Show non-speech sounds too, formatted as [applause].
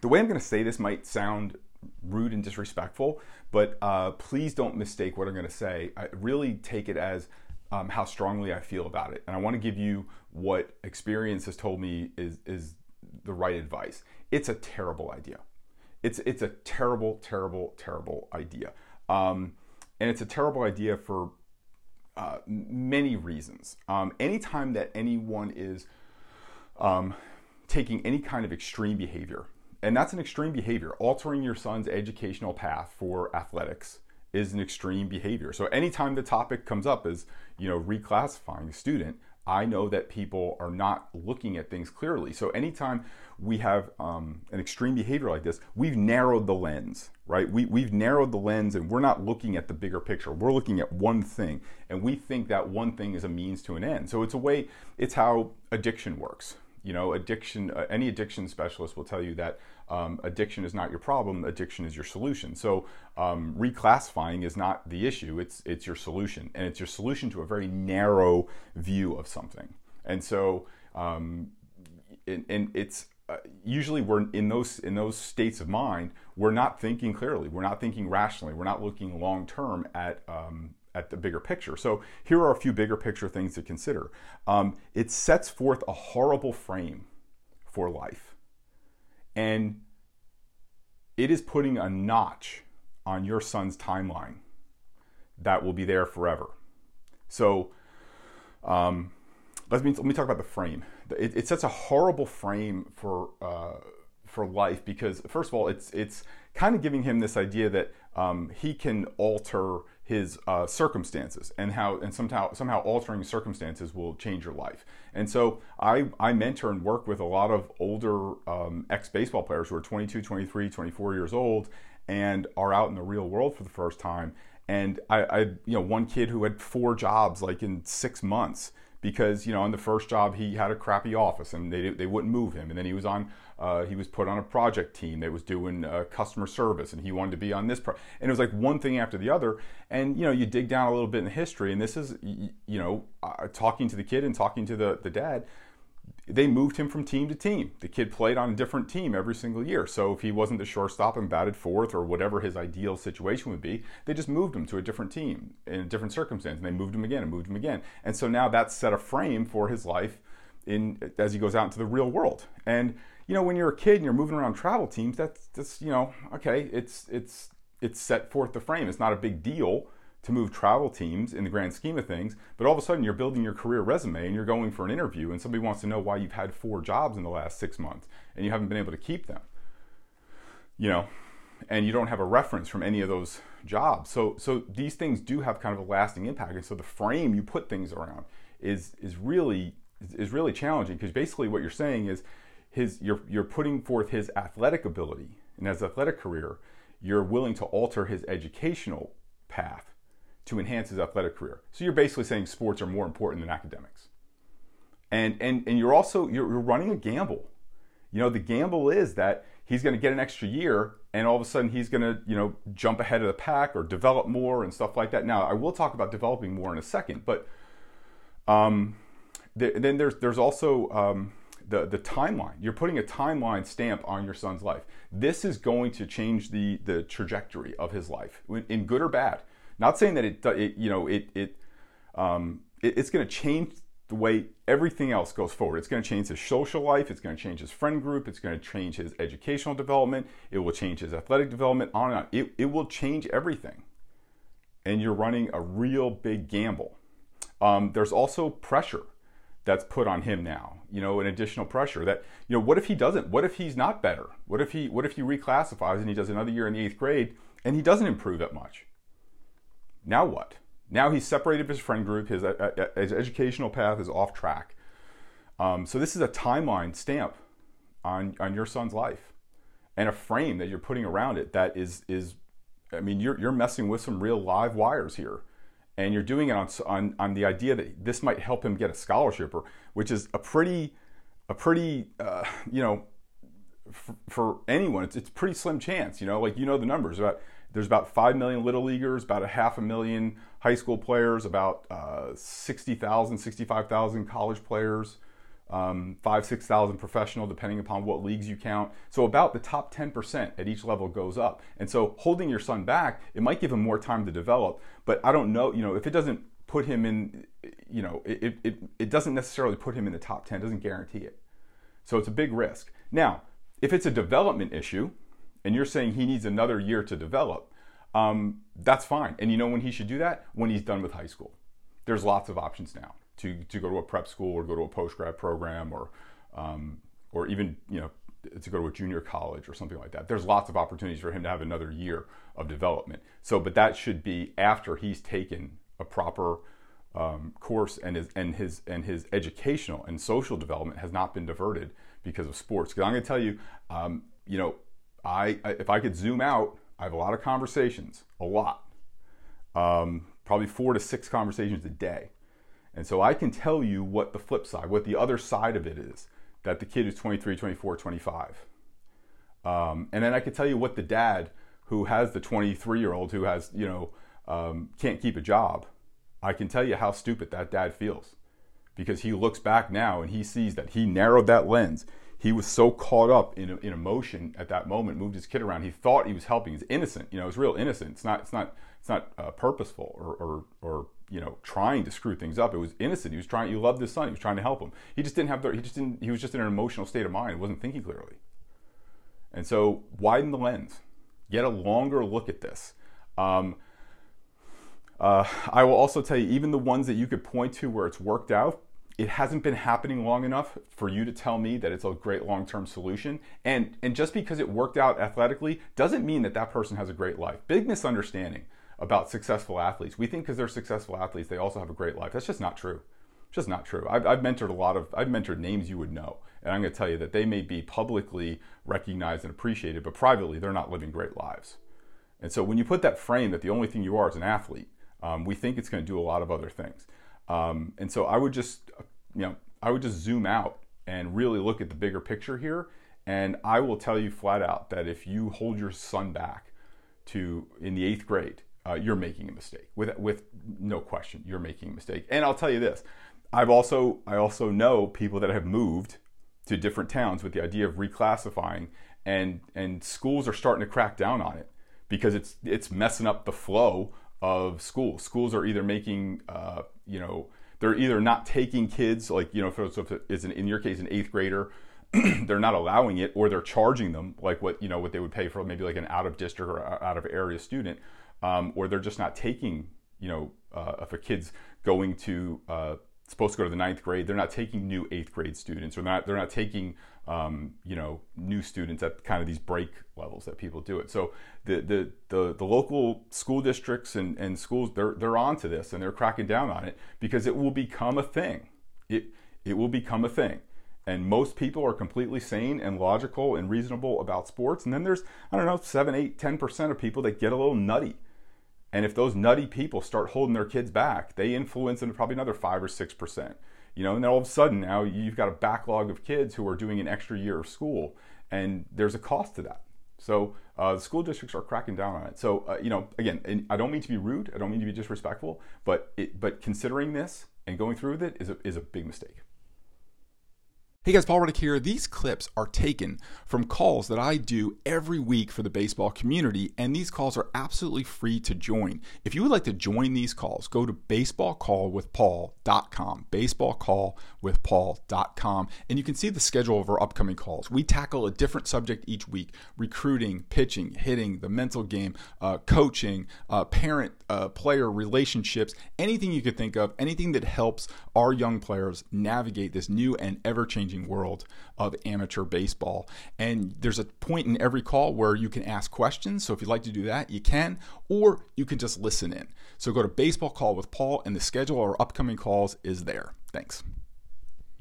the way I'm going to say this might sound rude and disrespectful, but uh, please don't mistake what I'm going to say. I really take it as um, how strongly I feel about it, and I want to give you what experience has told me is is the right advice. It's a terrible idea. It's it's a terrible, terrible, terrible idea, um, and it's a terrible idea for uh, many reasons. Um, anytime that anyone is um, taking any kind of extreme behavior, and that's an extreme behavior, altering your son's educational path for athletics is an extreme behavior. So anytime the topic comes up as, you know, reclassifying a student, I know that people are not looking at things clearly. So anytime we have um, an extreme behavior like this, we've narrowed the lens, right? We, we've narrowed the lens and we're not looking at the bigger picture. We're looking at one thing and we think that one thing is a means to an end. So it's a way, it's how addiction works. You know, addiction, uh, any addiction specialist will tell you that um, addiction is not your problem, addiction is your solution. So um, reclassifying is not the issue, it's, it's your solution. And it's your solution to a very narrow view of something. And so, um, and, and it's, uh, usually we're in those in those states of mind we're not thinking clearly we're not thinking rationally we're not looking long term at um, at the bigger picture so here are a few bigger picture things to consider um, it sets forth a horrible frame for life and it is putting a notch on your son's timeline that will be there forever. So, um, let me let me talk about the frame. It, it sets a horrible frame for uh, for life because first of all, it's it's kind of giving him this idea that um, he can alter his uh, circumstances and how and somehow somehow altering circumstances will change your life. And so I, I mentor and work with a lot of older um, ex baseball players who are 22, 23, 24 years old and are out in the real world for the first time. And I, I you know one kid who had four jobs like in six months because you know on the first job he had a crappy office and they, they wouldn't move him. And then he was on uh, he was put on a project team that was doing uh, customer service and he wanted to be on this pro- and it was like one thing after the other. And you know you dig down a little bit in history and this is you know uh, talking to the kid and talking to the, the dad they moved him from team to team. The kid played on a different team every single year. So if he wasn't the shortstop and batted fourth or whatever his ideal situation would be, they just moved him to a different team in a different circumstance. And they moved him again and moved him again. And so now that's set a frame for his life in as he goes out into the real world. And you know, when you're a kid and you're moving around travel teams, that's that's you know, okay, it's it's it's set forth the frame. It's not a big deal to move travel teams in the grand scheme of things, but all of a sudden you're building your career resume and you're going for an interview and somebody wants to know why you've had four jobs in the last six months and you haven't been able to keep them. You know, and you don't have a reference from any of those jobs. So so these things do have kind of a lasting impact. And so the frame you put things around is is really is really challenging because basically what you're saying is his you're you're putting forth his athletic ability and his athletic career, you're willing to alter his educational path to enhance his athletic career. So you're basically saying sports are more important than academics. And, and, and you're also you're, you're running a gamble. You know, the gamble is that he's going to get an extra year and all of a sudden he's going to, you know, jump ahead of the pack or develop more and stuff like that. Now, I will talk about developing more in a second, but um, the, then there's there's also um, the the timeline. You're putting a timeline stamp on your son's life. This is going to change the the trajectory of his life, in good or bad. Not saying that it, it you know, it, it, um, it it's going to change the way everything else goes forward. It's going to change his social life. It's going to change his friend group. It's going to change his educational development. It will change his athletic development, on and on. It, it will change everything. And you're running a real big gamble. Um, there's also pressure that's put on him now you know an additional pressure that you know what if he doesn't what if he's not better what if he what if he reclassifies and he does another year in the eighth grade and he doesn't improve that much now what? Now he's separated his friend group. His, uh, uh, his educational path is off track. Um, so this is a timeline stamp on on your son's life, and a frame that you're putting around it that is is, I mean, you're you're messing with some real live wires here, and you're doing it on on on the idea that this might help him get a scholarship, or which is a pretty a pretty uh, you know for, for anyone it's it's pretty slim chance. You know, like you know the numbers about there's about 5 million little leaguers, about a half a million high school players, about uh, 60,000, 65,000 college players. um, five, 6,000 professional, depending upon what leagues you count. So about the top 10% at each level goes up. And so holding your son back, it might give him more time to develop. But I don't know, you know, if it doesn't put him in, you know, it, it, it doesn't necessarily put him in the top 10, doesn't guarantee it. So it's a big risk. Now, if it's a development issue and you're saying he needs another year to develop, um, that's fine. And you know when he should do that? When he's done with high school. There's lots of options now to, to go to a prep school or go to a post grad program or, um, or even, you know, to go to a junior college or something like that. There's lots of opportunities for him to have another year of development. So, but that should be after he's taken a proper um, course and his and his and his educational and social development has not been diverted because of sports. Because I'm going to tell you, um, you know, I, if I could zoom out, I have a lot of conversations, a lot, um, probably four to six conversations a day, and so I can tell you what the flip side, what the other side of it is, that the kid is 23, 24, 25, um, and then I can tell you what the dad who has the 23 year old who has you know um, can't keep a job I can tell you how stupid that dad feels. Because he looks back now and he sees that he narrowed that lens. He was so caught up in, in emotion at that moment, moved his kid around. He thought he was helping. He's innocent, you know. It's real innocent. It's not. It's not. It's not uh, purposeful or, or, or you know trying to screw things up. It was innocent. He was trying. He loved his son. He was trying to help him. He just didn't have the. He just didn't. He was just in an emotional state of mind. He wasn't thinking clearly. And so widen the lens. Get a longer look at this. Um, uh, I will also tell you, even the ones that you could point to where it's worked out, it hasn't been happening long enough for you to tell me that it's a great long-term solution. And and just because it worked out athletically doesn't mean that that person has a great life. Big misunderstanding about successful athletes. We think because they're successful athletes, they also have a great life. That's just not true. Just not true. I've, I've mentored a lot of, I've mentored names you would know, and I'm going to tell you that they may be publicly recognized and appreciated, but privately they're not living great lives. And so when you put that frame that the only thing you are is an athlete, um, we think it's going to do a lot of other things. Um, and so I would just, you know, I would just zoom out and really look at the bigger picture here. And I will tell you flat out that if you hold your son back to in the eighth grade, uh, you're making a mistake. With with no question, you're making a mistake. And I'll tell you this: I've also I also know people that have moved to different towns with the idea of reclassifying, and and schools are starting to crack down on it because it's it's messing up the flow of schools. Schools are either making, uh, you know, they're either not taking kids, like, you know, if it's an, in your case, an eighth grader, [clears throat] they're not allowing it, or they're charging them like what, you know, what they would pay for maybe like an out of district or out of area student, um, or they're just not taking, you know, uh, if a kid's going to, uh, supposed to go to the ninth grade, they're not taking new eighth grade students, or not, they're not taking um, you know new students at kind of these break levels that people do it. So the the the, the local school districts and, and schools they're they're onto this and they're cracking down on it because it will become a thing. It it will become a thing. And most people are completely sane and logical and reasonable about sports. And then there's, I don't know, 7, 8, 10% of people that get a little nutty. And if those nutty people start holding their kids back, they influence them to probably another 5 or 6% you know and then all of a sudden now you've got a backlog of kids who are doing an extra year of school and there's a cost to that. So uh, the school districts are cracking down on it. So uh, you know again i don't mean to be rude i don't mean to be disrespectful but it, but considering this and going through with it is a, is a big mistake Hey guys, Paul Reddick here. These clips are taken from calls that I do every week for the baseball community, and these calls are absolutely free to join. If you would like to join these calls, go to baseballcallwithpaul.com, baseballcallwithpaul.com, and you can see the schedule of our upcoming calls. We tackle a different subject each week recruiting, pitching, hitting, the mental game, uh, coaching, uh, parent uh, player relationships, anything you could think of, anything that helps our young players navigate this new and ever changing changing world of amateur baseball. And there's a point in every call where you can ask questions. So if you'd like to do that, you can, or you can just listen in. So go to Baseball Call with Paul, and the schedule of our upcoming calls is there. Thanks.